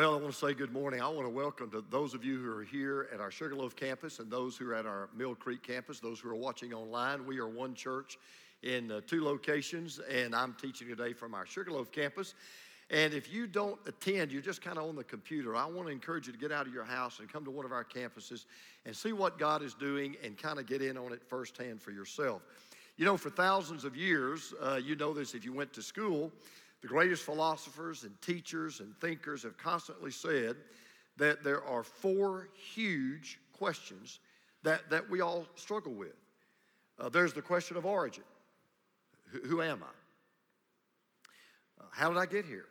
Well, I want to say good morning. I want to welcome to those of you who are here at our Sugarloaf campus and those who are at our Mill Creek campus, those who are watching online. We are one church in uh, two locations, and I'm teaching today from our Sugarloaf campus. And if you don't attend, you're just kind of on the computer. I want to encourage you to get out of your house and come to one of our campuses and see what God is doing and kind of get in on it firsthand for yourself. You know, for thousands of years, uh, you know this if you went to school, the greatest philosophers and teachers and thinkers have constantly said that there are four huge questions that, that we all struggle with. Uh, there's the question of origin who, who am I? Uh, how did I get here?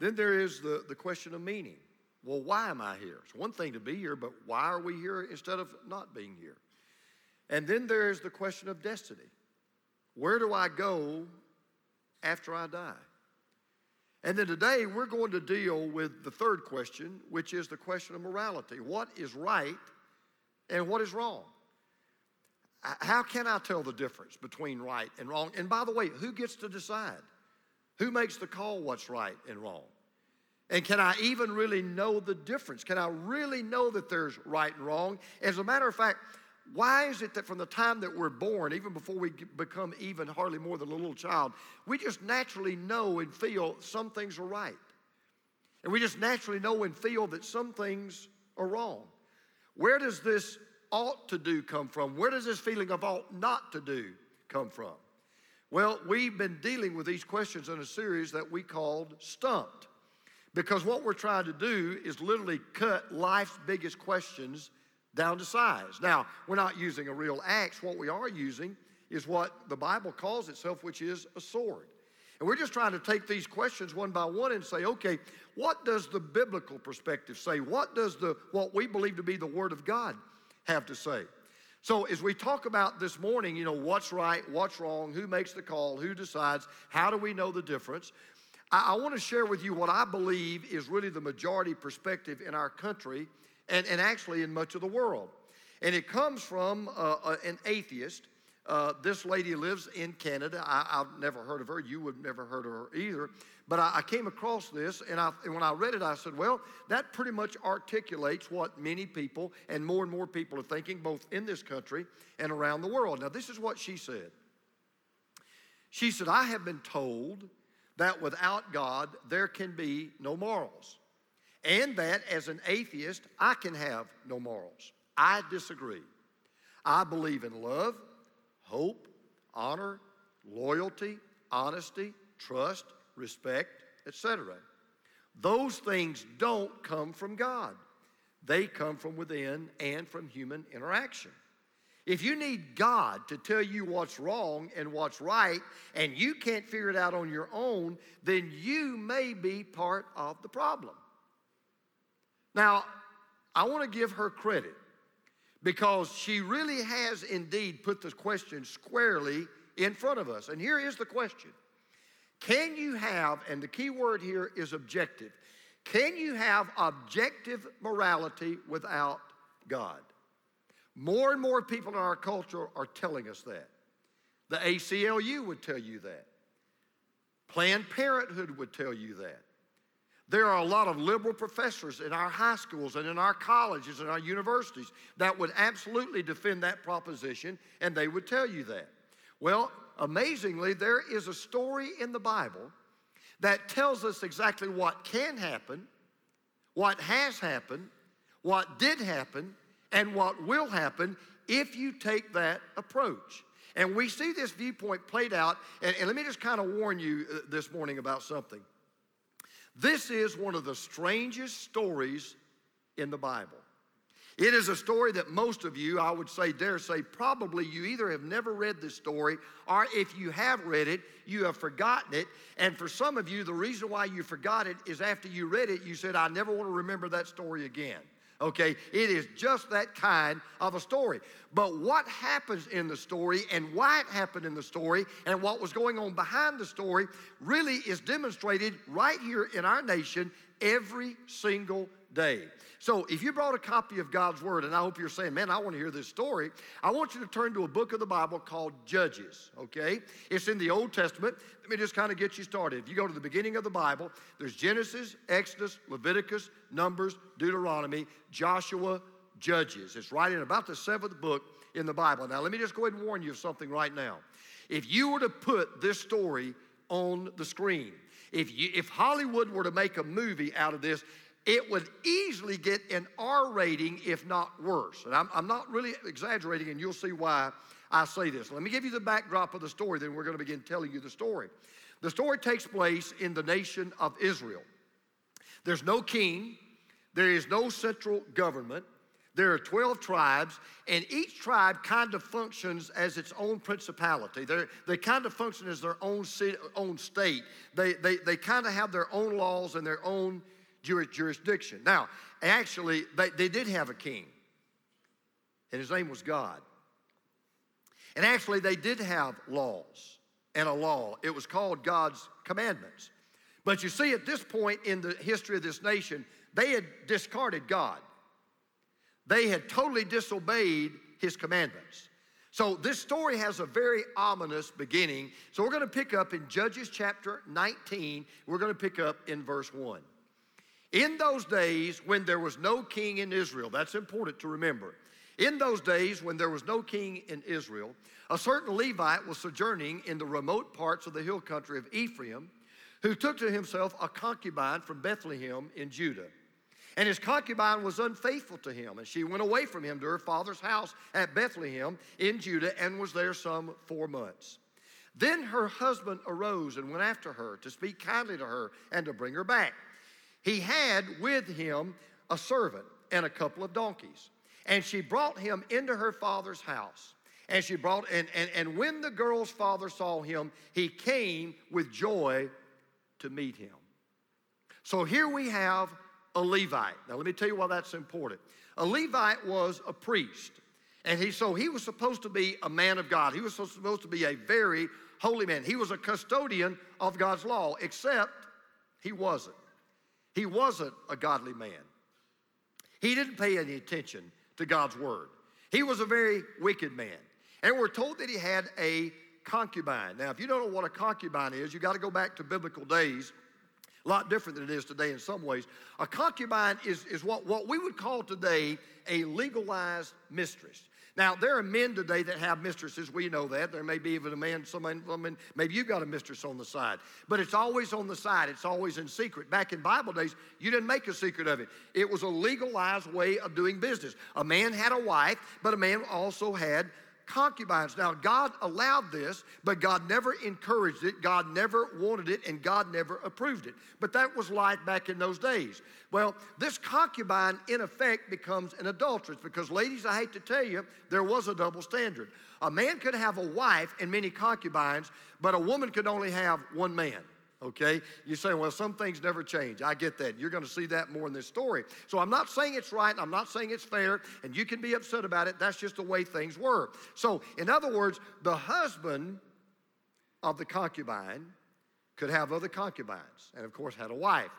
Then there is the, the question of meaning. Well, why am I here? It's one thing to be here, but why are we here instead of not being here? And then there is the question of destiny. Where do I go after I die? And then today we're going to deal with the third question, which is the question of morality. What is right and what is wrong? How can I tell the difference between right and wrong? And by the way, who gets to decide? Who makes the call what's right and wrong? And can I even really know the difference? Can I really know that there's right and wrong? As a matter of fact, why is it that from the time that we're born, even before we become even hardly more than a little child, we just naturally know and feel some things are right? And we just naturally know and feel that some things are wrong. Where does this ought to do come from? Where does this feeling of ought not to do come from? Well, we've been dealing with these questions in a series that we called Stumped. Because what we're trying to do is literally cut life's biggest questions down to size. Now, we're not using a real axe. What we are using is what the Bible calls itself, which is a sword. And we're just trying to take these questions one by one and say, okay, what does the biblical perspective say? What does the what we believe to be the Word of God have to say? So, as we talk about this morning, you know, what's right, what's wrong, who makes the call, who decides, how do we know the difference? I, I want to share with you what I believe is really the majority perspective in our country and, and actually in much of the world. And it comes from uh, uh an atheist. Uh, this lady lives in Canada. I, have never heard of her. You would never heard of her either. But I, I came across this, and, I, and when I read it, I said, well, that pretty much articulates what many people and more and more people are thinking, both in this country and around the world. Now, this is what she said. She said, I have been told that without God, there can be no morals, and that as an atheist, I can have no morals. I disagree. I believe in love, hope, honor, loyalty, honesty, trust, respect, etc. Those things don't come from God. They come from within and from human interaction. If you need God to tell you what's wrong and what's right, and you can't figure it out on your own, then you may be part of the problem. Now, I want to give her credit because she really has indeed put the question squarely in front of us. And here is the question can you have, and the key word here is objective, can you have objective morality without God? More and more people in our culture are telling us that. The ACLU would tell you that. Planned Parenthood would tell you that. There are a lot of liberal professors in our high schools and in our colleges and our universities that would absolutely defend that proposition, and they would tell you that. Well, amazingly, there is a story in the Bible that tells us exactly what can happen, what has happened, what did happen, and what will happen if you take that approach. And we see this viewpoint played out, and, and let me just kind of warn you uh, this morning about something. This is one of the strangest stories in the Bible. It is a story that most of you, I would say, dare say, probably you either have never read this story or if you have read it, you have forgotten it. And for some of you, the reason why you forgot it is after you read it, you said, I never want to remember that story again. Okay, it is just that kind of a story. But what happens in the story and why it happened in the story and what was going on behind the story really is demonstrated right here in our nation every single day. So if you brought a copy of God's Word, and I hope you're saying, man, I want to hear this story, I want you to turn to a book of the Bible called Judges, okay? It's in the Old Testament. Let me just kind of get you started. If you go to the beginning of the Bible, there's Genesis, Exodus, Leviticus, Numbers, Deuteronomy, Joshua, Judges. It's right in about the seventh book in the Bible. Now, let me just go ahead and warn you of something right now. If you were to put this story on the screen, if, you, if Hollywood were to make a movie out of this, it would easily get an R rating, if not worse. And I'm, I'm not really exaggerating, and you'll see why I say this. Let me give you the backdrop of the story, then we're going to begin telling you the story. The story takes place in the nation of Israel. There's no king, there is no central government. There are 12 tribes, and each tribe kind of functions as its own principality. They're, they kind of function as their own, city, own state. They, they, they kind of have their own laws and their own jurisdiction. Now, actually, they, they did have a king, and his name was God. And actually, they did have laws and a law. It was called God's commandments. But you see, at this point in the history of this nation, they had discarded God. They had totally disobeyed his commandments. So this story has a very ominous beginning. So we're going to pick up in Judges chapter 19. We're going to pick up in verse 1. In those days when there was no king in Israel, that's important to remember. In those days when there was no king in Israel, a certain Levite was sojourning in the remote parts of the hill country of Ephraim, who took to himself a concubine from Bethlehem in Judah. And his concubine was unfaithful to him, and she went away from him to her father's house at Bethlehem in Judah and was there some four months. Then her husband arose and went after her to speak kindly to her and to bring her back. He had with him a servant and a couple of donkeys. And she brought him into her father's house. And she brought, and, and, and when the girl's father saw him, he came with joy to meet him. So here we have a Levite. Now, let me tell you why that's important. A Levite was a priest, and he so he was supposed to be a man of God. He was supposed to be a very holy man. He was a custodian of God's law, except he wasn't. He wasn't a godly man. He didn't pay any attention to God's word. He was a very wicked man. And we're told that he had a concubine. Now, if you don't know what a concubine is, you got to go back to biblical days a lot different than it is today in some ways. A concubine is, is what, what we would call today a legalized mistress. Now, there are men today that have mistresses. We know that. There may be even a man, someone, woman, maybe you've got a mistress on the side. But it's always on the side, it's always in secret. Back in Bible days, you didn't make a secret of it. It was a legalized way of doing business. A man had a wife, but a man also had concubines. Now, God allowed this, but God never encouraged it, God never wanted it, and God never approved it. But that was life back in those days. Well, this concubine, in effect, becomes an adulteress because, ladies, I hate to tell you, there was a double standard. A man could have a wife and many concubines, but a woman could only have one man okay? You say, well, some things never change. I get that. You're going to see that more in this story. So I'm not saying it's right, I'm not saying it's fair, and you can be upset about it. That's just the way things were. So, in other words, the husband of the concubine could have other concubines, and of course, had a wife.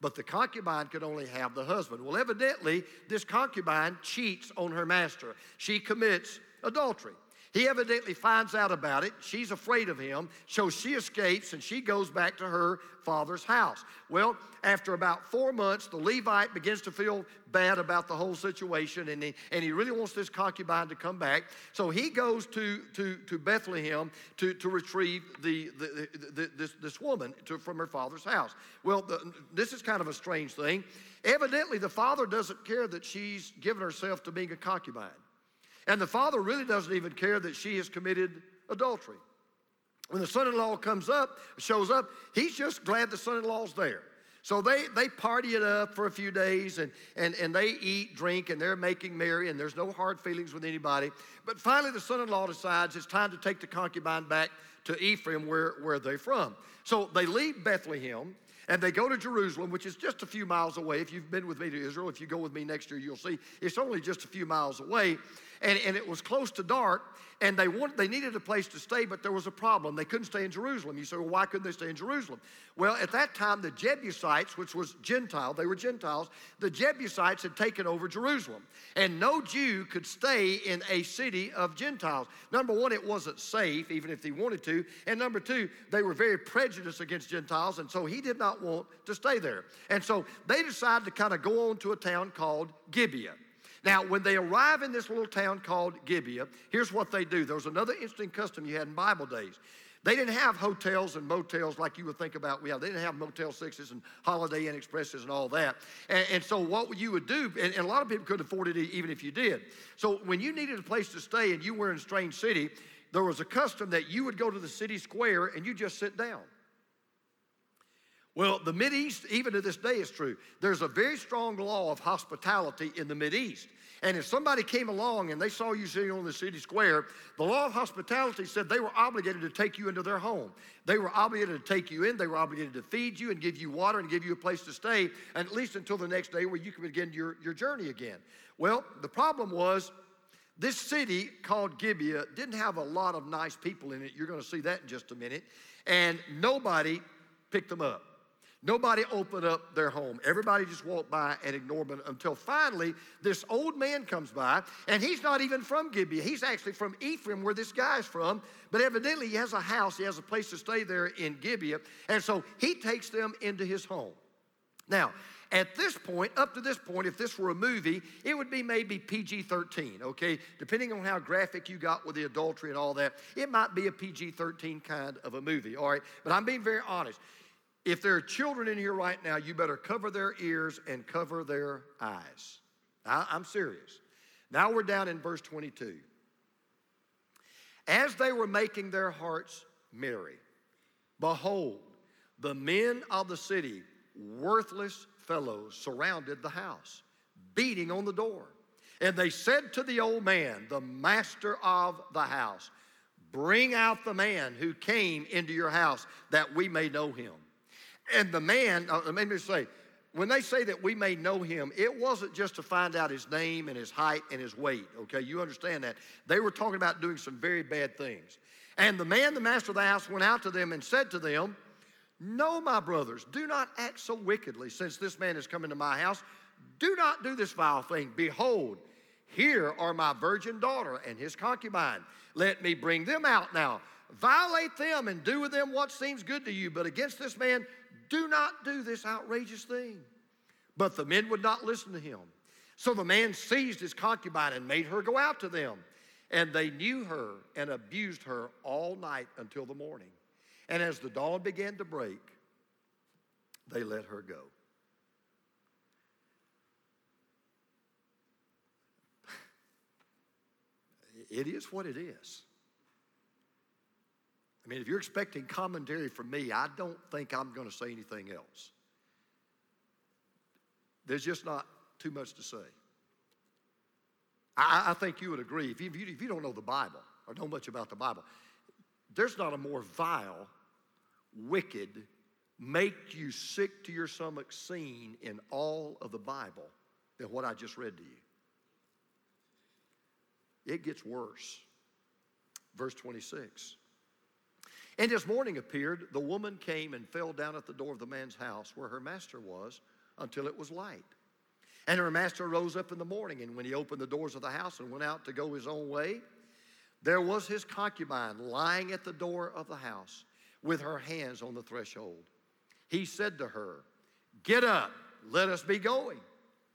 But the concubine could only have the husband. Well, evidently, this concubine cheats on her master. She commits adultery. He evidently finds out about it. She's afraid of him. So she escapes and she goes back to her father's house. Well, after about four months, the Levite begins to feel bad about the whole situation and he, and he really wants this concubine to come back. So he goes to, to, to Bethlehem to, to retrieve the, the, the this, this woman to, from her father's house. Well, the, this is kind of a strange thing. Evidently, the father doesn't care that she's given herself to being a concubine. And the father really doesn't even care that she has committed adultery. When the son-in-law comes up, shows up, he's just glad the son-in-law's there. So they, they party it up for a few days and, and, and they eat, drink, and they're making merry, and there's no hard feelings with anybody. But finally, the son in law decides it's time to take the concubine back to Ephraim, where, where they're from. So they leave Bethlehem and they go to Jerusalem, which is just a few miles away. If you've been with me to Israel, if you go with me next year, you'll see it's only just a few miles away. And, and it was close to dark, and they wanted, they needed a place to stay, but there was a problem. They couldn't stay in Jerusalem. You say, well, why couldn't they stay in Jerusalem? Well, at that time, the Jebusites, which was Gentile, they were Gentiles, the Jebusites had taken over Jerusalem. And no Jew could stay in a city of Gentiles. Number one, it wasn't safe, even if they wanted to. And number two, they were very prejudiced against Gentiles, and so he did not want to stay there. And so they decided to kind of go on to a town called Gibeah. Now, when they arrive in this little town called Gibeah, here's what they do. There was another interesting custom you had in Bible days. They didn't have hotels and motels like you would think about we have. They didn't have Motel Sixes and Holiday Inn Expresses and all that. And, and so what you would do, and, and, a lot of people couldn't afford it even if you did. So when you needed a place to stay and you were in a strange city, there was a custom that you would go to the city square and you just sit down. Well, the East, even to this day, is true. There's a very strong law of hospitality in the East, And if somebody came along and they saw you sitting on the city square, the law of hospitality said they were obligated to take you into their home. They were obligated to take you in, they were obligated to feed you and give you water and give you a place to stay, and at least until the next day where you could begin your, your journey again. Well, the problem was this city called Gibeah didn't have a lot of nice people in it. You're going to see that in just a minute. And nobody picked them up. Nobody opened up their home. Everybody just walked by and ignored them until finally this old man comes by, and he's not even from Gibeah. He's actually from Ephraim, where this guy's from. But evidently, he has a house, he has a place to stay there in Gibeah. And so he takes them into his home. Now, at this point, up to this point, if this were a movie, it would be maybe PG 13, okay? Depending on how graphic you got with the adultery and all that, it might be a PG 13 kind of a movie, all right? But I'm being very honest. If there are children in here right now, you better cover their ears and cover their eyes. I, I'm serious. Now we're down in verse 22. As they were making their hearts merry, behold, the men of the city, worthless fellows, surrounded the house, beating on the door. And they said to the old man, the master of the house, Bring out the man who came into your house that we may know him. And the man, uh, let me say, when they say that we may know him, it wasn't just to find out his name and his height and his weight, okay? You understand that. They were talking about doing some very bad things. And the man, the master of the house, went out to them and said to them, No, my brothers, do not act so wickedly, since this man has come into my house. Do not do this vile thing. Behold, here are my virgin daughter and his concubine. Let me bring them out now. Violate them and do with them what seems good to you. But against this man, do not do this outrageous thing. But the men would not listen to him. So the man seized his concubine and made her go out to them. And they knew her and abused her all night until the morning. And as the dawn began to break, they let her go. It is what it is. I mean, if you're expecting commentary from me, I don't think I'm going to say anything else. There's just not too much to say. I, I think you would agree. If you, if you don't know the Bible or know much about the Bible, there's not a more vile, wicked, make you sick to your stomach scene in all of the Bible than what I just read to you. It gets worse. Verse 26. And as morning appeared, the woman came and fell down at the door of the man's house where her master was until it was light. And her master rose up in the morning, and when he opened the doors of the house and went out to go his own way, there was his concubine lying at the door of the house with her hands on the threshold. He said to her, Get up, let us be going.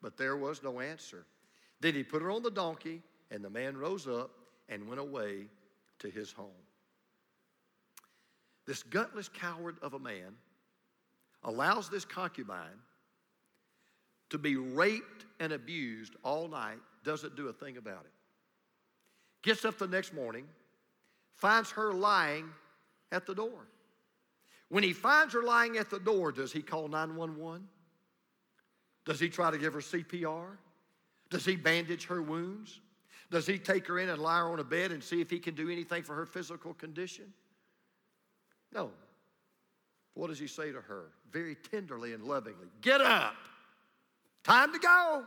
But there was no answer. Then he put her on the donkey, and the man rose up and went away to his home. This gutless coward of a man allows this concubine to be raped and abused all night, doesn't do a thing about it. Gets up the next morning, finds her lying at the door. When he finds her lying at the door, does he call 911? Does he try to give her CPR? Does he bandage her wounds? Does he take her in and lie her on a bed and see if he can do anything for her physical condition? No. What does he say to her? Very tenderly and lovingly Get up. Time to go.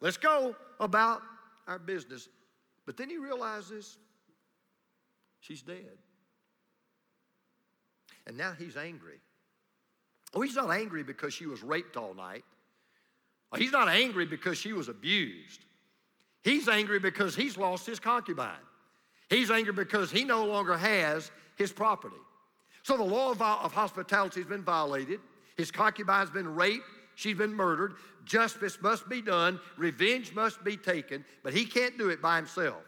Let's go about our business. But then he realizes she's dead. And now he's angry. Oh, he's not angry because she was raped all night. He's not angry because she was abused. He's angry because he's lost his concubine. He's angry because he no longer has his property. So the law of, hospitality has been violated. His concubine's been raped. She's been murdered. Justice must be done. Revenge must be taken. But he can't do it by himself.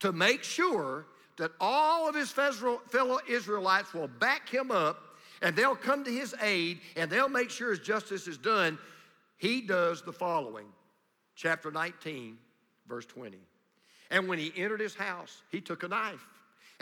To make sure that all of his fellow Israelites will back him up and they'll come to his aid and they'll make sure his justice is done, he does the following. Chapter 19, verse 20. And when he entered his house, he took a knife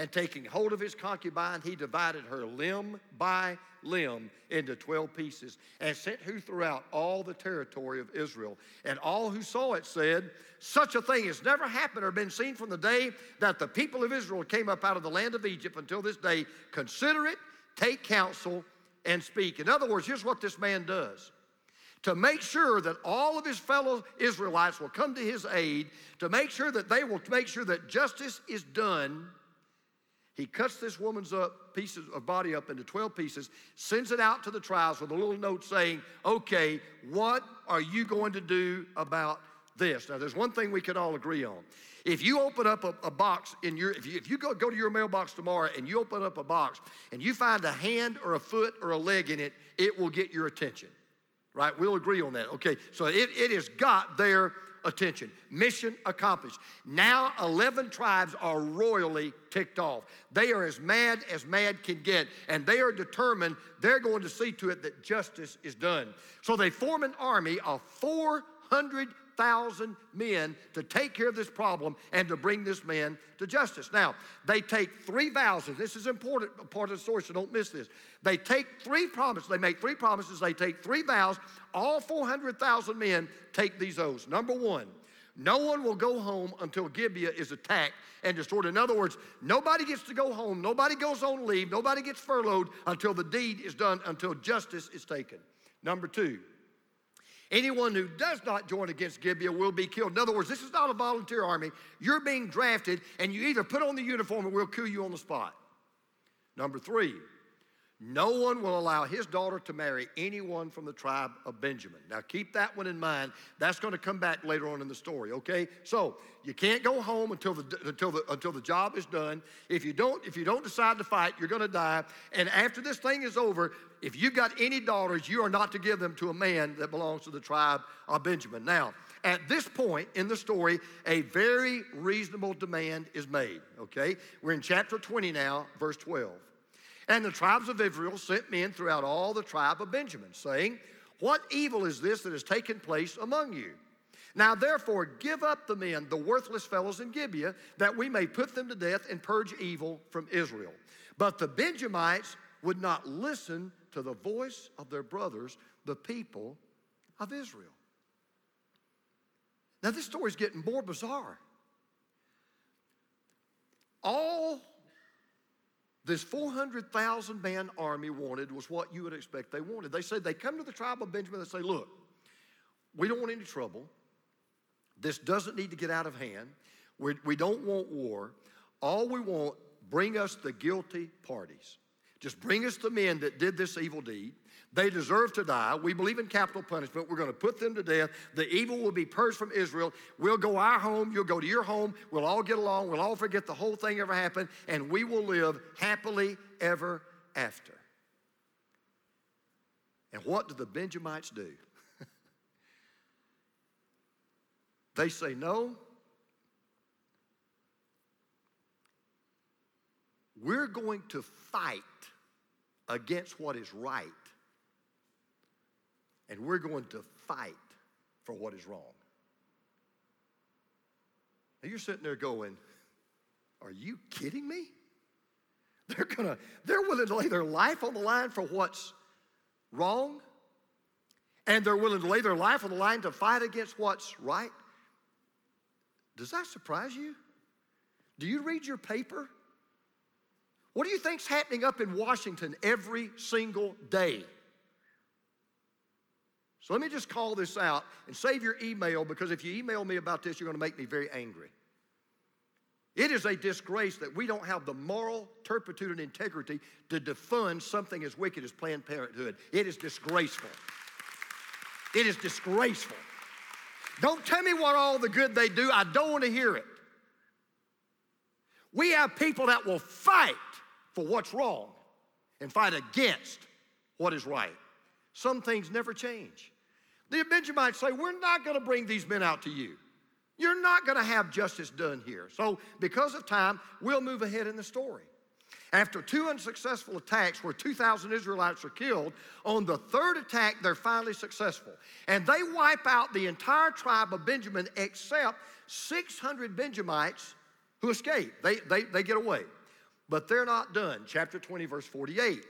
and taking hold of his concubine, he divided her limb by limb into 12 pieces and sent her throughout all the territory of Israel. And all who saw it said, Such a thing has never happened or been seen from the day that the people of Israel came up out of the land of Egypt until this day. Consider it, take counsel, and speak. In other words, here's what this man does to make sure that all of his fellow Israelites will come to his aid, to make sure that they will make sure that justice is done he cuts this woman's up pieces of body up into 12 pieces, sends it out to the tribes with a little note saying, okay, what are you going to do about this? Now, there's one thing we can all agree on. If you open up a, a box in your, if you, if you go, go to your mailbox tomorrow and you open up a box and you find a hand or a foot or a leg in it, it will get your attention. Right? We'll agree on that. Okay, so it, it has got their attention. Mission accomplished. Now 11 tribes are royally ticked off. They are as mad as mad can get, and they are determined they're going to see to it that justice is done. So they form an army of 400,000 men to take care of this problem and to bring this man to justice. Now, they take three vows, and this is important part of the story, so don't miss this. They take three promises. They make three promises. They take three vows. All 400,000 men take these oaths. Number one, no one will go home until Gibeah is attacked and destroyed. In other words, nobody gets to go home, nobody goes on leave, nobody gets furloughed until the deed is done, until justice is taken. Number two, anyone who does not join against Gibeah will be killed. In other words, this is not a volunteer army. You're being drafted, and you either put on the uniform or we'll kill you on the spot. Number three, no one will allow his daughter to marry anyone from the tribe of Benjamin. Now keep that one in mind. That's going to come back later on in the story, okay? So you can't go home until the until the until the job is done. If you don't if you don't decide to fight, you're going to die. And after this thing is over, if you've got any daughters, you are not to give them to a man that belongs to the tribe of Benjamin. Now, at this point in the story, a very reasonable demand is made, okay? We're in chapter 20 now, verse 12. And the tribes of Israel sent men throughout all the tribe of Benjamin, saying, What evil is this that has taken place among you? Now, therefore, give up the men, the worthless fellows in Gibeah, that we may put them to death and purge evil from Israel. But the Benjamites would not listen to the voice of their brothers, the people of Israel. Now, this story is getting more bizarre. All this 400,000 man army wanted was what you would expect they wanted. They said they come to the tribe of Benjamin and say, Look, we don't want any trouble. This doesn't need to get out of hand. We're, we do not want war. All we want, bring us the guilty parties. Just bring us the men that did this evil deed. They deserve to die. We believe in capital punishment. We're going to put them to death. The evil will be purged from Israel. We'll go our home. You'll go to your home. We'll all get along. We'll all forget the whole thing ever happened, and we will live happily ever after. And what do the Benjamites do? they say, No. We're going to fight against what is right and we're going to fight for what is wrong. Now you're sitting there going, Are you kidding me? They're gonna, they're willing to lay their life on the line for what's wrong, and they're willing to lay their life on the line to fight against what's right. Does that surprise you? Do you read your paper? What do you think's happening up in Washington every single day? So let me just call this out and save your email because if you email me about this, you're going to make me very angry. It is a disgrace that we don't have the moral turpitude and integrity to defund something as wicked as Planned Parenthood. It is disgraceful. It is disgraceful. Don't tell me what all the good they do. I don't want to hear it. We have people that will fight for what's wrong and fight against what is right. Some things never change. The Benjamites say, We're not going to bring these men out to you. You're not going to have justice done here. So, because of time, we'll move ahead in the story. After two unsuccessful attacks where 2,000 Israelites are killed, on the third attack, they're finally successful. And they wipe out the entire tribe of Benjamin except 600 Benjamites who escape. They, they, they get away. But they're not done. Chapter 20, verse 48.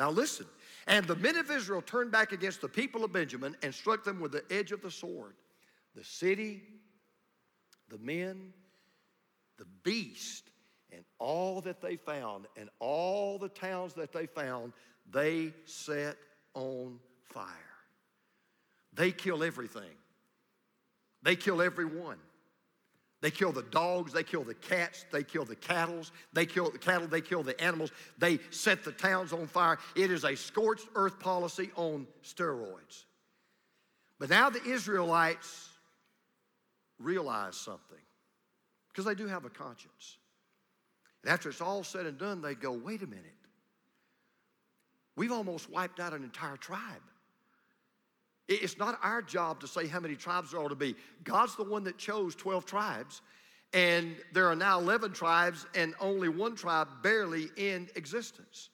Now listen. And the men of Israel turned back against the people of Benjamin and struck them with the edge of the sword. The city, the men, the beast, and all that they found, and all the towns that they found, they set on fire. They kill everything. They kill everyone. They kill the dogs, they kill the cats, they kill the cattle, they kill the cattle, they kill the animals, they set the towns on fire. It is a scorched earth policy on steroids. But now the Israelites realize something because they do have a conscience. And after it's all said and done, they go, wait a minute. We've almost wiped out an entire tribe. It's not our job to say how many tribes there ought to be. God's the one that chose 12 tribes, and there are now 11 tribes and only one tribe barely in existence.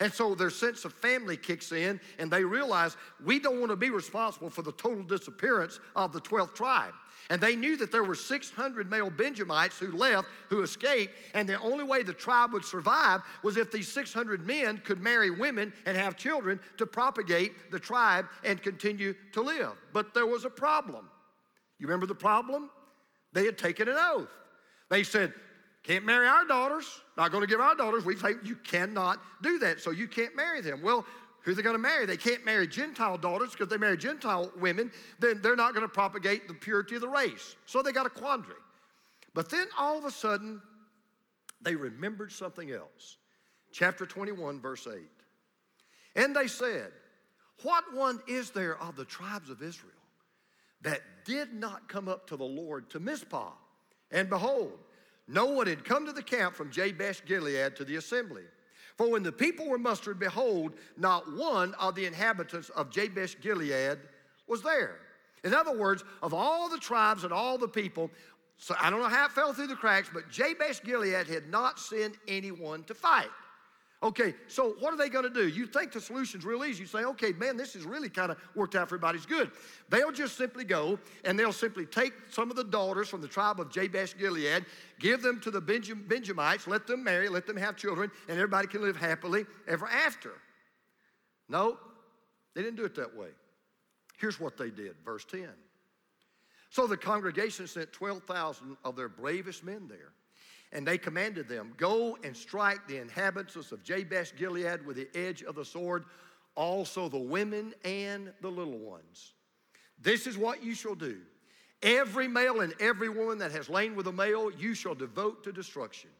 And so their sense of family kicks in, and they realize we don't want to be responsible for the total disappearance of the 12th tribe. And they knew that there were 600 male Benjamites who left, who escaped, and the only way the tribe would survive was if these 600 men could marry women and have children to propagate the tribe and continue to live. But there was a problem. You remember the problem? They had taken an oath. They said, can't marry our daughters, not going to give our daughters. We say you cannot do that, so you can't marry them. Well, who are they going to marry? They can't marry Gentile daughters because they marry Gentile women, then they're not going to propagate the purity of the race. So they got a quandary. But then all of a sudden, they remembered something else. Chapter 21, verse 8. And they said, What one is there of the tribes of Israel that did not come up to the Lord to Mizpah? And behold, no one had come to the camp from Jabesh Gilead to the assembly. For when the people were mustered, behold, not one of the inhabitants of Jabesh Gilead was there. In other words, of all the tribes and all the people, so I don't know how it fell through the cracks, but Jabesh Gilead had not sent anyone to fight. Okay, so what are they going to do? You think the solution's real easy. You say, okay, man, this has really kind of worked out for everybody's good. They'll just simply go and they'll simply take some of the daughters from the tribe of Jabesh Gilead, give them to the Benjam- Benjamites, let them marry, let them have children, and everybody can live happily ever after. No, they didn't do it that way. Here's what they did, verse 10. So the congregation sent 12,000 of their bravest men there and they commanded them, Go and strike the inhabitants of Jabesh Gilead with the edge of the sword, also the women and the little ones. This is what you shall do. Every male and every woman that has lain with a male, you shall devote to destruction.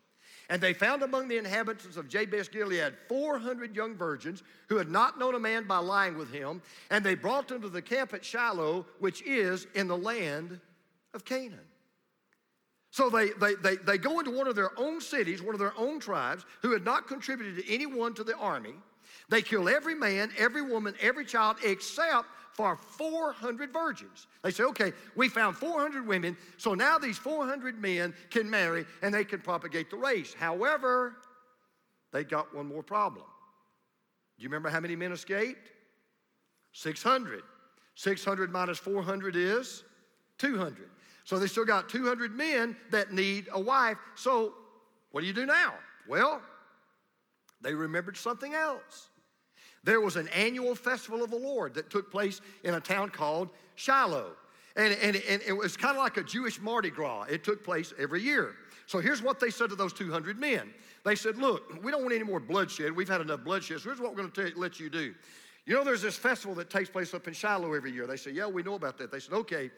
And they found among the inhabitants of Jabesh Gilead 400 young virgins who had not known a man by lying with him, and they brought them to the camp at Shiloh, which is in the land of Canaan. So they, they, they, they go into one of their own cities, one of their own tribes, who had not contributed to anyone to the army. They kill every man, every woman, every child, except for 400 virgins. They say, okay, we found 400 women, so now these 400 men can marry and they can propagate the race. However, they got one more problem. Do you remember how many men escaped? 600. 600 minus 400 is 200. So they still got 200 men that need a wife. So what do you do now? Well, they remembered something else. There was an annual festival of the Lord that took place in a town called Shiloh. And, and, and it was kind of like a Jewish Mardi Gras. It took place every year. So here's what they said to those 200 men. They said, Look, we don't want any more bloodshed. We've had enough bloodshed. So here's what we're going to let you do. You know, there's this festival that takes place up in Shiloh every year. They say, Yeah, we know about that. They said, Okay,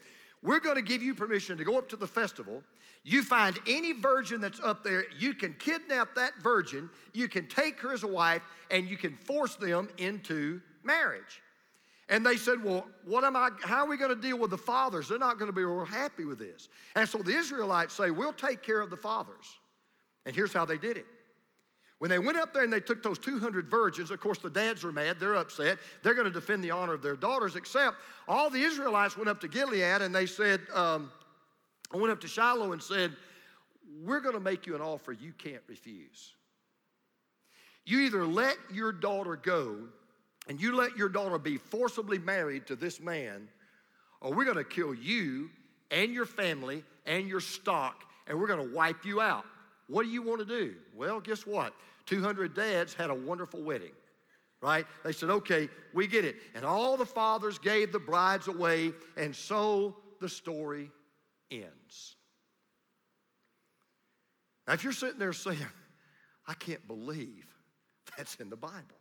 We're going to give you permission to go up to the festival. You find any virgin that's up there, you can kidnap that virgin, you can take her as a wife, and you can force them into marriage. And they said, Well, what am I, how are we going to deal with the fathers? They're not going to be real happy with this. And so the Israelites say, We'll take care of the fathers. And here's how they did it. When they went up there and they took those 200 virgins, of course, the dads are mad, they're upset. They're going to defend the honor of their daughters, except all the Israelites went up to Gilead and they said, um, I went up to Shiloh and said, We're going to make you an offer you can't refuse. You either let your daughter go and you let your daughter be forcibly married to this man, or we're going to kill you and your family and your stock, and we're going to wipe you out. What do you want to do? Well, guess what? 200 dads had a wonderful wedding, right? They said, okay, we get it. And all the fathers gave the brides away, and so the story ends. Now, if you're sitting there saying, I can't believe that's in the Bible.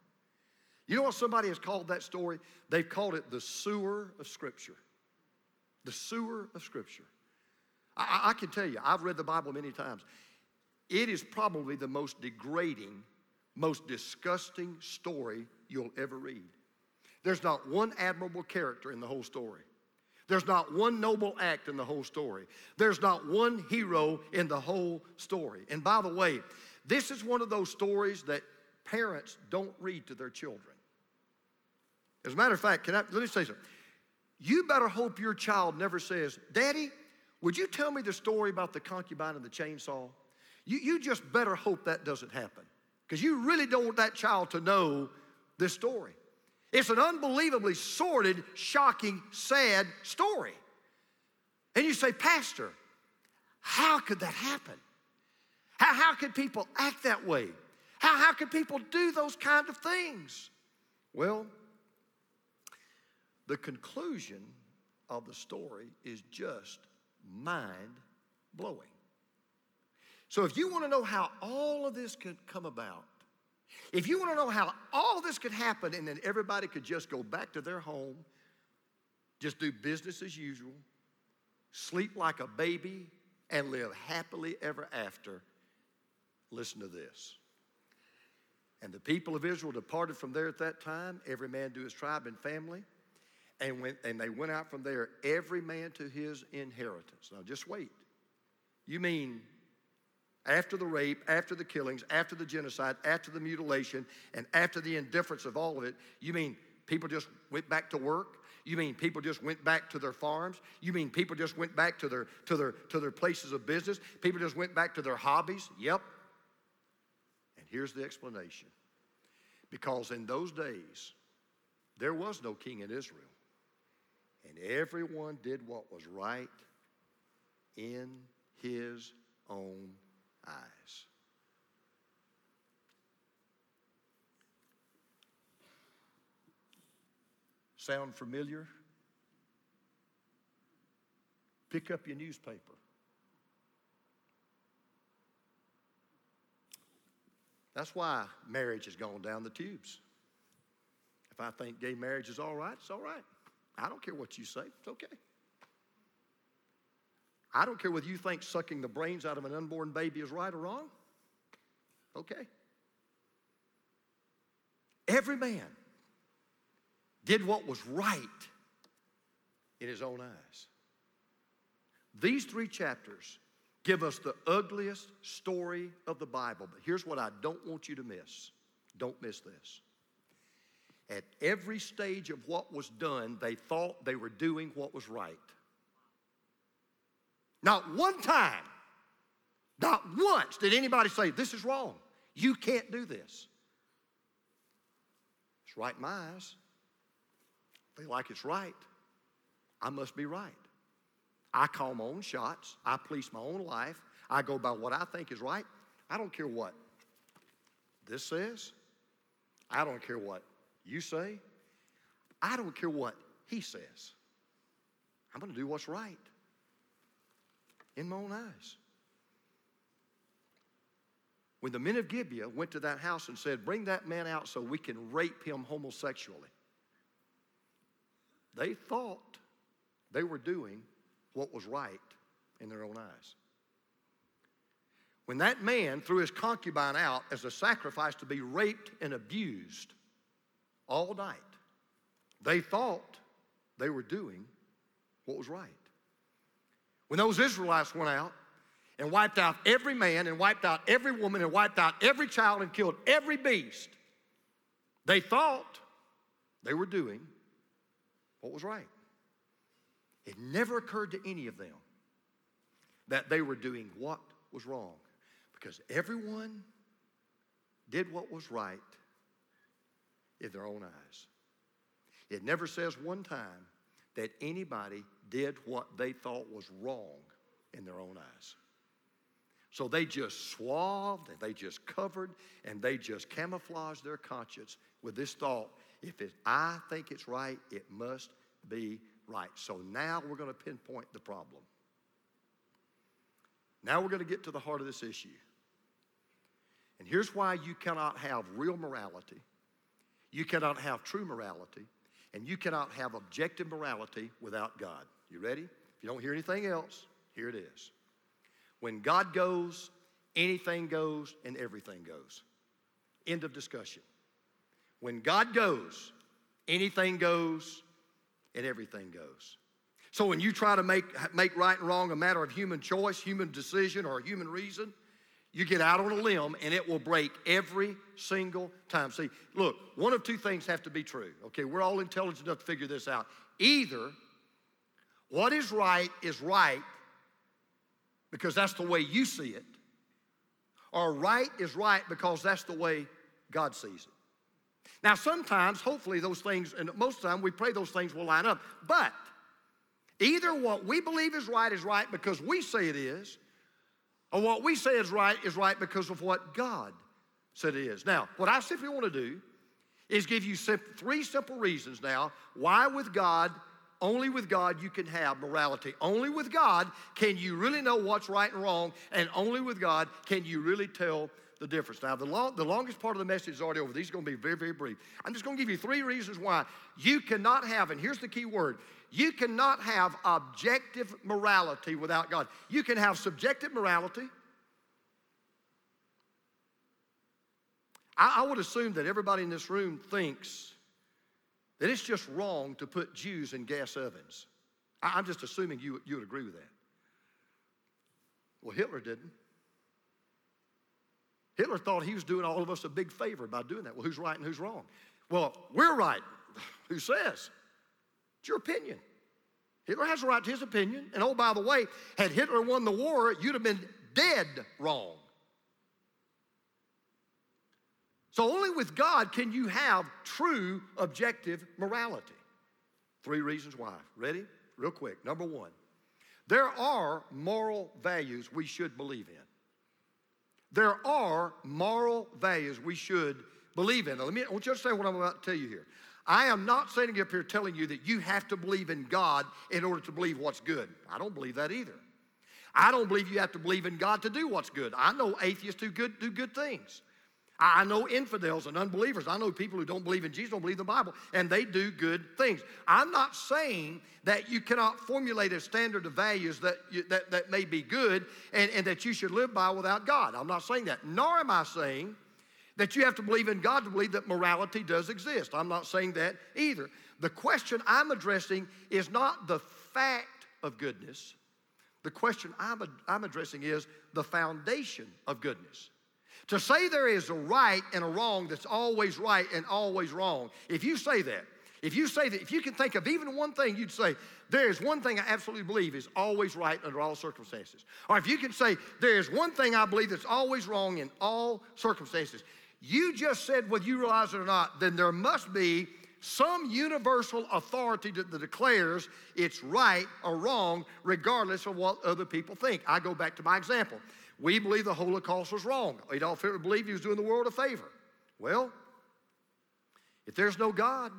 You know what somebody has called that story? They've called it the sewer of Scripture. The sewer of Scripture. I, I, can tell you, I've read the Bible many times. It is probably the most degrading, most disgusting story you'll ever read. There's not one admirable character in the whole story. There's not one noble act in the whole story. There's not one hero in the whole story. And by the way, this is one of those stories that parents don't read to their children. As a matter of fact, can I, let me say something. You better hope your child never says, Daddy, would you tell me the story about the concubine and the chainsaw? You, you just better hope that doesn't happen because you really don't want that child to know this story. It's an unbelievably sordid, shocking, sad story. And you say, Pastor, how could that happen? How, how could people act that way? How, how could people do those kind of things? Well, the conclusion of the story is just mind blowing. So, if you want to know how all of this could come about, if you want to know how all this could happen and then everybody could just go back to their home, just do business as usual, sleep like a baby, and live happily ever after, listen to this. And the people of Israel departed from there at that time, every man to his tribe and family, and, went, and they went out from there, every man to his inheritance. Now just wait. You mean after the rape, after the killings, after the genocide, after the mutilation, and after the indifference of all of it, you mean people just went back to work? You mean people just went back to their farms? You mean people just went back to their to their to their places of business? People just went back to their hobbies? Yep. And here's the explanation. Because in those days there was no king in Israel. And everyone did what was right in his own eyes. Sound familiar? Pick up your newspaper. That's why marriage has gone down the tubes. If I think gay marriage is all right, it's all right. I don't care what you say, it's okay. I don't care whether you think sucking the brains out of an unborn baby is right or wrong. Okay. Every man did what was right in his own eyes. These three chapters give us the ugliest story of the Bible. But here's what I don't want you to miss. Don't miss this. At every stage of what was done, they thought they were doing what was right. Not one time, not once did anybody say, This is wrong. You can't do this. It's right in my eyes. They like it's right. I must be right. I call my own shots. I police my own life. I go by what I think is right. I don't care what this says. I don't care what you say. I don't care what he says. I'm going to do what's right in my own eyes. When the men of Gibeah went to that house and said, Bring that man out so we can rape him homosexually, they thought they were doing what was right in their own eyes. When that man threw his concubine out as a sacrifice to be raped and abused all night, they thought they were doing what was right. When those Israelites went out and wiped out every man and wiped out every woman and wiped out every child and killed every beast, they thought they were doing what was right. It never occurred to any of them that they were doing what was wrong because everyone did what was right in their own eyes. It never says one time that anybody did what they thought was wrong in their own eyes. So they just swathed and they just covered and they just camouflaged their conscience with this thought if it, I think it's right, it must be right. So now we're going to pinpoint the problem. Now we're going to get to the heart of this issue. And here's why you cannot have real morality, you cannot have true morality, and you cannot have objective morality without God. You ready? If you don't hear anything else, here it is. When God goes, anything goes and everything goes. End of discussion. When God goes, anything goes and everything goes. So when you try to make, make right and wrong a matter of human choice, human decision, or human reason, you get out on a limb and it will break every single time. See, look, one of two things have to be true. Okay, we're all intelligent enough to figure this out. Either what is right is right because that's the way you see it, or right is right because that's the way God sees it. Now, sometimes, hopefully, those things, and most of the time we pray those things will line up, but Either what we believe is right is right because we say it is, or what we say is right is right because of what God said it is. Now, what I simply want to do is give you three simple reasons now why with God, only with God you can have morality. Only with God can you really know what's right and wrong, and only with God can you really tell the difference. Now, the, long, the longest part of the message is already over. These are going to be very, very brief. I'm just going to give you three reasons why you cannot have, and here's the key word you cannot have objective morality without God. You can have subjective morality. I, I would assume that everybody in this room thinks that it's just wrong to put Jews in gas ovens. I, I'm just assuming you, you would agree with that. Well, Hitler didn't. Hitler thought he was doing all of us a big favor by doing that. Well, who's right and who's wrong? Well, we're right. Who says? It's your opinion. Hitler has a right to his opinion. And oh, by the way, had Hitler won the war, you'd have been dead wrong. So only with God can you have true objective morality. Three reasons why. Ready? Real quick. Number one, there are moral values we should believe in. There are moral values we should believe in. Now, let me, I want you to understand what I'm about to tell you here. I am not standing up here telling you that you have to believe in God in order to believe what's good. I don't believe that either. I don't believe you have to believe in God to do what's good. I know atheists do good, do good things. I know infidels and unbelievers. I know people who don't believe in Jesus, don't believe the Bible, and they do good things. I'm not saying that you cannot formulate a standard of values that, you, that, that may be good and, and that you should live by without God. I'm not saying that. Nor am I saying that you have to believe in God to believe that morality does exist. I'm not saying that either. The question I'm addressing is not the fact of goodness. The question I'm, I'm addressing is the foundation of goodness. To say there is a right and a wrong that's always right and always wrong, if you say that, if you say that, if you can think of even one thing, you'd say, there is one thing I absolutely believe is always right under all circumstances. Or if you can say, there is one thing I believe that's always wrong in all circumstances. You just said, whether you realize it or not, then there must be some universal authority that, that declares it's right or wrong, regardless of what other people think. I go back to my example. We believe the Holocaust was wrong. Adolf Hitler believed he was doing the world a favor. Well, if there's no God,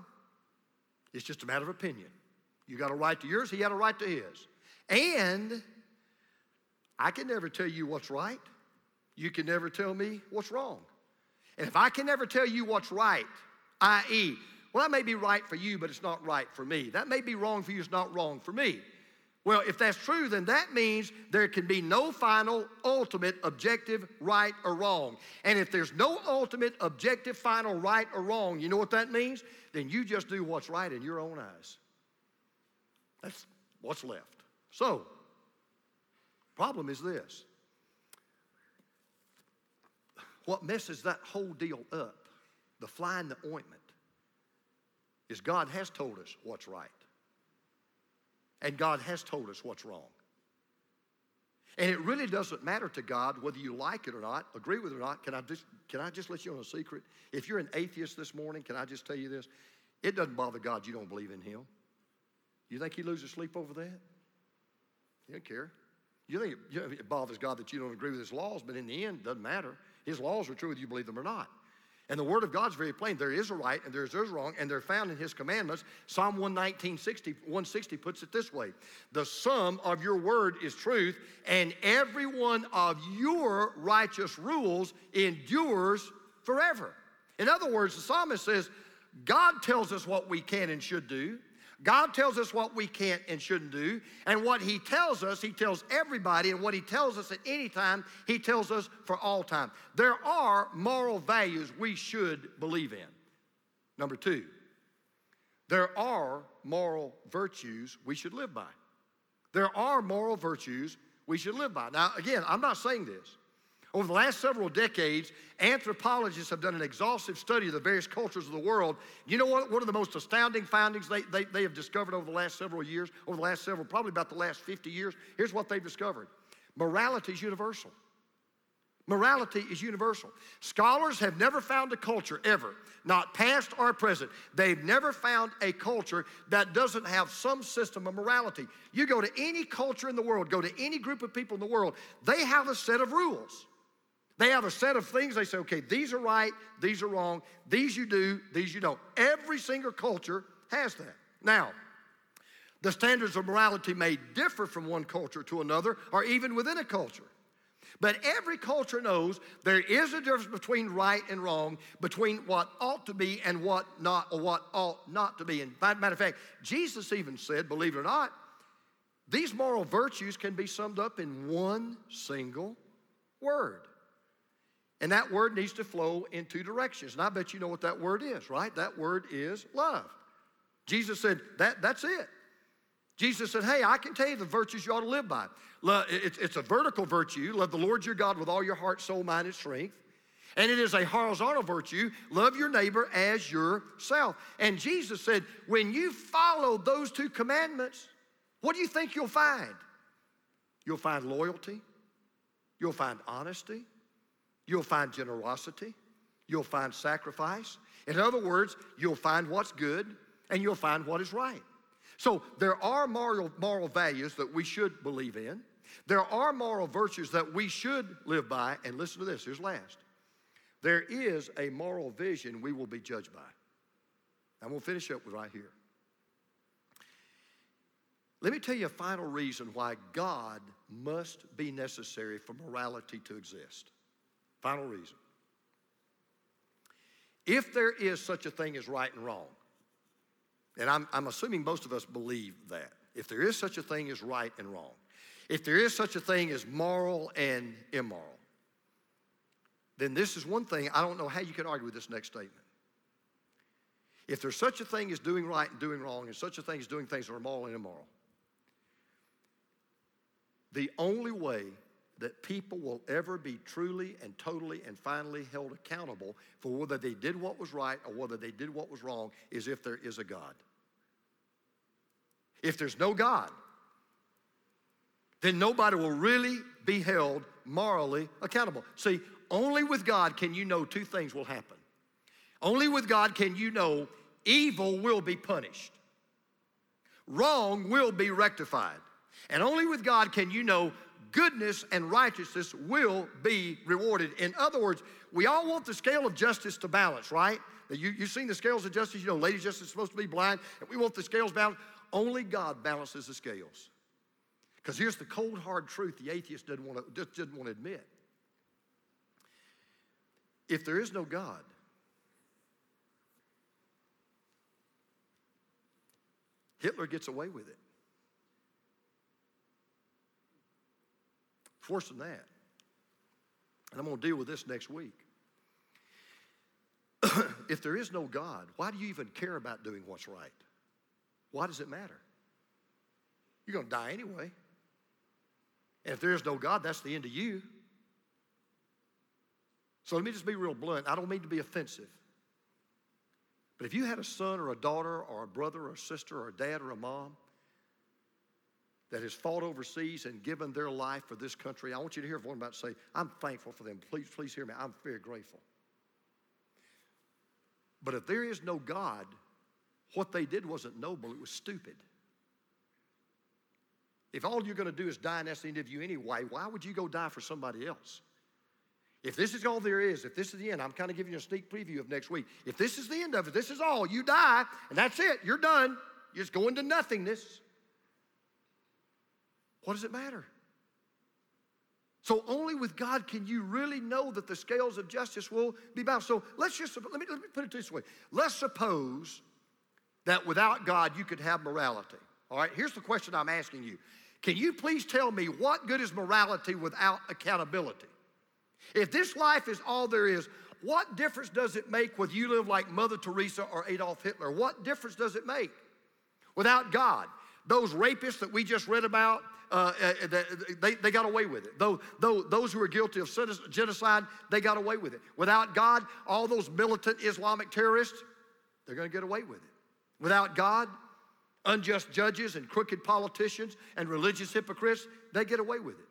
it's just a matter of opinion. You got a right to yours, he had a right to his. And I can never tell you what's right. You can never tell me what's wrong. And if I can never tell you what's right, i.e., well, that may be right for you, but it's not right for me. That may be wrong for you, it's not wrong for me. Well, if that's true, then that means there can be no final, ultimate, objective, right or wrong. And if there's no ultimate, objective, final, right or wrong, you know what that means? Then you just do what's right in your own eyes. That's what's left. So, problem is this. What messes that whole deal up, the fly in the ointment, is God has told us what's right. And God has told us what's wrong. And it really doesn't matter to God whether you like it or not, agree with it or not. Can I just, can I just let you on a secret? If you're an atheist this morning, can I just tell you this? It doesn't bother God you don't believe in Him. You think He loses sleep over that? He don't care. You think it bothers God that you don't agree with His laws, but in the end, it doesn't matter. His laws are true whether you believe them or not. And the Word of God is very plain. There is a right and there is a wrong, and they're found in His commandments. Psalm 119, 60, 160 puts it this way The sum of your word is truth, and every one of your righteous rules endures forever. In other words, the psalmist says, God tells us what we can and should do. God tells us what we can't and shouldn't do. And what He tells us, He tells everybody. And what He tells us at any time, He tells us for all time. There are moral values we should believe in. Number two, there are moral virtues we should live by. There are moral virtues we should live by. Now, again, I'm not saying this. Over the last several decades, anthropologists have done an exhaustive study of the various cultures of the world. You know what? One of the most astounding findings they, they, they have discovered over the last several years, over the last several, probably about the last 50 years, here's what they've discovered morality is universal. Morality is universal. Scholars have never found a culture ever, not past or present, they've never found a culture that doesn't have some system of morality. You go to any culture in the world, go to any group of people in the world, they have a set of rules. They have a set of things they say, okay, these are right, these are wrong, these you do, these you don't. Every single culture has that. Now, the standards of morality may differ from one culture to another or even within a culture. But every culture knows there is a difference between right and wrong, between what ought to be and what not, or what ought not to be. And matter of fact, Jesus even said, believe it or not, these moral virtues can be summed up in one single word. And that word needs to flow in two directions. And I bet you know what that word is, right? That word is love. Jesus said, that, that's it. Jesus said, Hey, I can tell you the virtues you ought to live by. It's a vertical virtue. Love the Lord your God with all your heart, soul, mind, and strength. And it is a horizontal virtue. Love your neighbor as yourself. And Jesus said, When you follow those two commandments, what do you think you'll find? You'll find loyalty, you'll find honesty, You'll find generosity. You'll find sacrifice. In other words, you'll find what's good and you'll find what is right. So there are moral, moral values that we should believe in. There are moral virtues that we should live by. And listen to this here's last. There is a moral vision we will be judged by. Going to finish up with right here. Let me tell you a final reason why God must be necessary for morality to exist. Final reason. If there is such a thing as right and wrong, and I'm, I'm assuming most of us believe that, if there is such a thing as right and wrong, if there is such a thing as moral and immoral, then this is one thing I don't know how you can argue with this next statement. If there's such a thing as doing right and doing wrong, and such a thing as doing things that are moral and immoral, the only way that people will ever be truly and totally and finally held accountable for whether they did what was right or whether they did what was wrong is if there is a God. If there's no God, then nobody will really be held morally accountable. See, only with God can you know two things will happen. Only with God can you know evil will be punished, wrong will be rectified. And only with God can you know goodness and righteousness will be rewarded. In other words, we all want the scale of justice to balance, right? You, you've seen the scales of justice, you know, lady justice is supposed to be blind, and we want the scales balanced. Only God balances the scales. Because here's the cold, hard truth the atheist didn't want to, didn't want to admit. If there is no God, Hitler gets away with it. It's worse than that. And I'm going to deal with this next week. if there is no God, why do you even care about doing what's right? Why does it matter? You're going to die anyway. And if there is no God, that's the end of you. So let me just be real blunt. I don't mean to be offensive. But if you had a son or a daughter or a brother or a sister or a dad or a mom that has fought overseas and given their life for this country, I want you to hear I'm about say. I'm thankful for them. Please, please hear me. I'm very grateful. But if there is no God, what they did wasn't noble, it was stupid. If all you're going to do is die and that's the end of you anyway, why would you go die for somebody else? If this is all there is, if this is the end, I'm kind of giving you a sneak preview of next week. If this is the end of it, this is all, you die, and that's it, you're done. You're just going to nothingness. What does it matter? So only with God can you really know that the scales of justice will be balanced. So let's just let me, let me put it this way. Let's suppose that without God you could have morality. All right, here's the question I'm asking you. Can you please tell me what good is morality without accountability? If this life is all there is, what difference does it make whether you live like Mother Teresa or Adolf Hitler? What difference does it make without God? Those rapists that we just read about, uh, uh, they, they got away with it. Though, though those who are guilty of genocide, they got away with it. Without God, all those militant Islamic terrorists, they're going to get away with it. Without God, unjust judges and crooked politicians and religious hypocrites, they get away with it.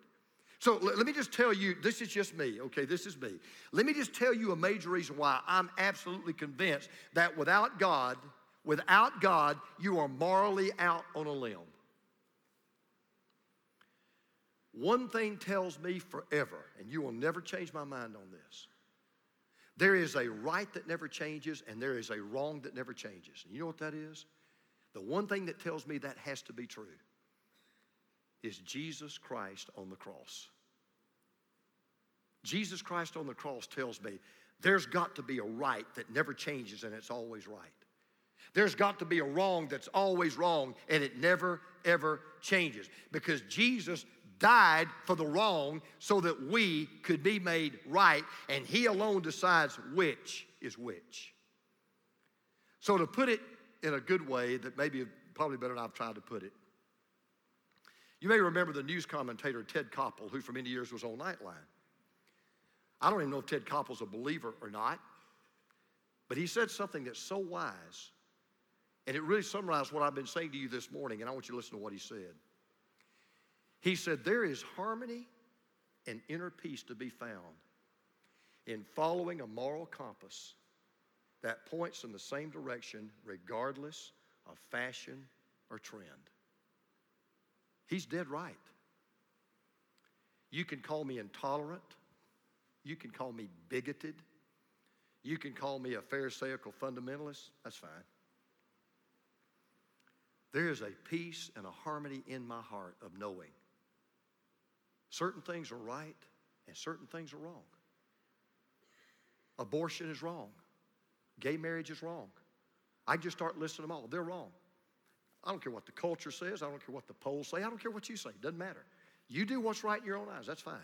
So let me just tell you, this is just me, okay? This is me. Let me just tell you a major reason why I'm absolutely convinced that without God, without God, you are morally out on a limb. One thing tells me forever, and you will never change my mind on this. There is a right that never changes, and there is a wrong that never changes. And you know what that is? The one thing that tells me that has to be true is Jesus Christ on the cross. Jesus Christ on the cross tells me there's got to be a right that never changes and it's always right. There's got to be a wrong that's always wrong and it never, ever changes because Jesus died for the wrong so that we could be made right and He alone decides which is which. So, to put it in a good way that maybe probably better than I've tried to put it, you may remember the news commentator Ted Koppel, who for many years was on Nightline. I don't even know if Ted Koppel's a believer or not, but he said something that's so wise, and it really summarized what I've been saying to you this morning, and I want you to listen to what he said. He said, There is harmony and inner peace to be found in following a moral compass that points in the same direction regardless of fashion or trend. He's dead right. You can call me intolerant. You can call me bigoted. You can call me a Pharisaical fundamentalist. That's fine. There is a peace and a harmony in my heart of knowing certain things are right and certain things are wrong. Abortion is wrong. Gay marriage is wrong. I just start listing them all. They're wrong. I don't care what the culture says. I don't care what the polls say. I don't care what you say. It doesn't matter. You do what's right in your own eyes. That's fine.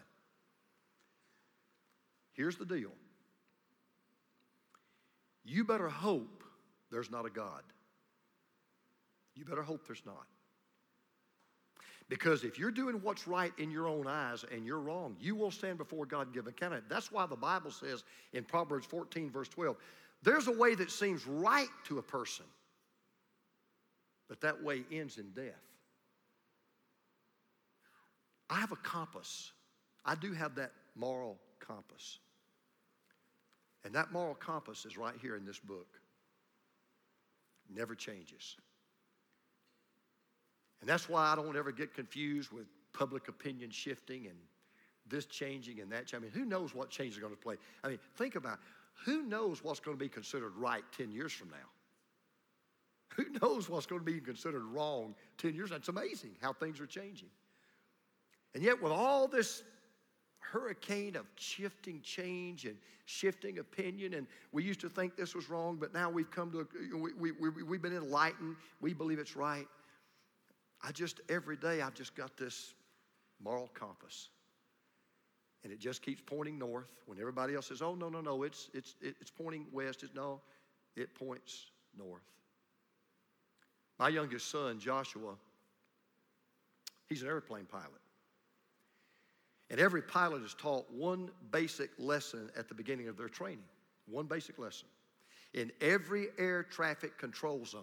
Here's the deal you better hope there's not a God. You better hope there's not. Because if you're doing what's right in your own eyes and you're wrong, you will stand before God and give account. That's why the Bible says in Proverbs 14, verse 12, there's a way that seems right to a person, but that way ends in death. I have a compass. I do have that moral compass. And that moral compass is right here in this book. Never changes. And that's why I don't ever get confused with public opinion shifting and this changing and that changing. I mean, who knows what change is going to play? I mean, think about it. who knows what's going to be considered right 10 years from now? Who knows what's going to be considered wrong 10 years? That's amazing how things are changing. And yet, with all this hurricane of shifting change and shifting opinion. And we used to think this was wrong, but now we've come to, we, we, we, we've been enlightened. We believe it's right. I just, every day, I've just got this moral compass. and it just keeps pointing north when everybody else says, oh, no, no, no, it's, it's, it's pointing west. It's, no, it points north. My youngest son, Joshua, he's an airplane pilot. And every pilot is taught one basic lesson at the beginning of their training. One basic lesson. In every air traffic control zone,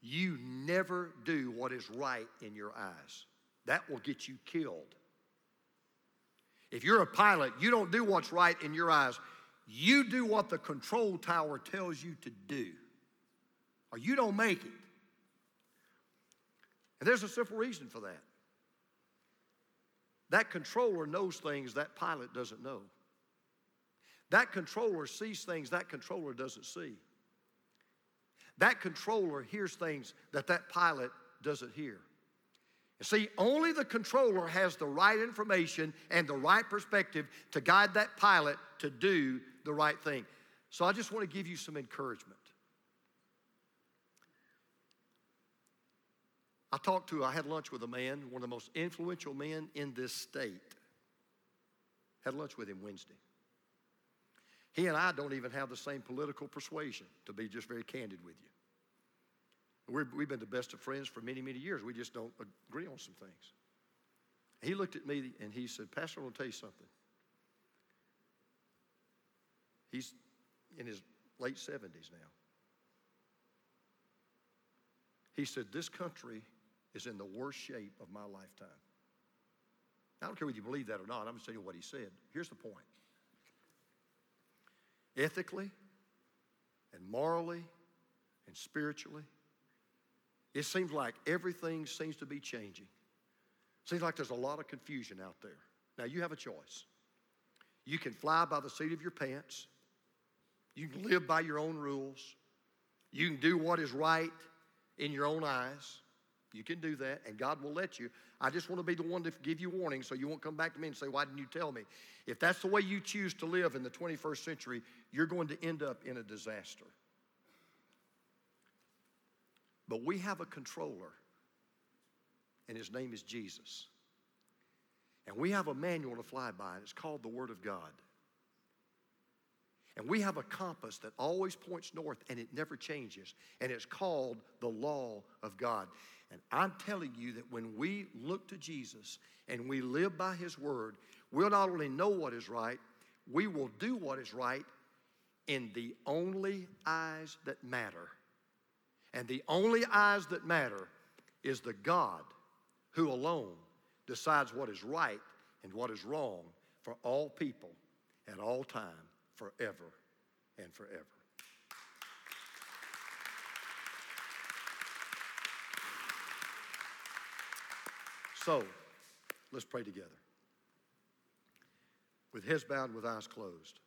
you never do what is right in your eyes. That will get you killed. If you're a pilot, you don't do what's right in your eyes. You do what the control tower tells you to do, or you don't make it. And there's a simple reason for that. That controller knows things that pilot doesn't know. That controller sees things that controller doesn't see. That controller hears things that that pilot doesn't hear. You see, only the controller has the right information and the right perspective to guide that pilot to do the right thing. So I just want to give you some encouragement. I talked to, I had lunch with a man, one of the most influential men in this state. Had lunch with him Wednesday. He and I don't even have the same political persuasion, to be just very candid with you. we have been the best of friends for many, many years. We just don't agree on some things. He looked at me and he said, Pastor, I want to tell you something. He's in his late 70s now. He said, This country is in the worst shape of my lifetime. I don't care whether you believe that or not. I'm just telling you what he said. Here's the point ethically and morally and spiritually, it seems like everything seems to be changing. Seems like there's a lot of confusion out there. Now, you have a choice. You can fly by the seat of your pants, you can live by your own rules, you can do what is right in your own eyes. You can do that, and God will let you. I just want to be the one to give you warning so you won't come back to me and say, Why didn't you tell me? If that's the way you choose to live in the 21st century, you're going to end up in a disaster. But we have a controller, and his name is Jesus. And we have a manual to fly by, and it's called the Word of God. And we have a compass that always points north and it never changes. And it's called the law of God. And I'm telling you that when we look to Jesus and we live by His word, we'll not only know what is right, we will do what is right in the only eyes that matter. And the only eyes that matter is the God who alone decides what is right and what is wrong for all people at all time forever and forever. So, let's pray together. With heads bowed, with eyes closed.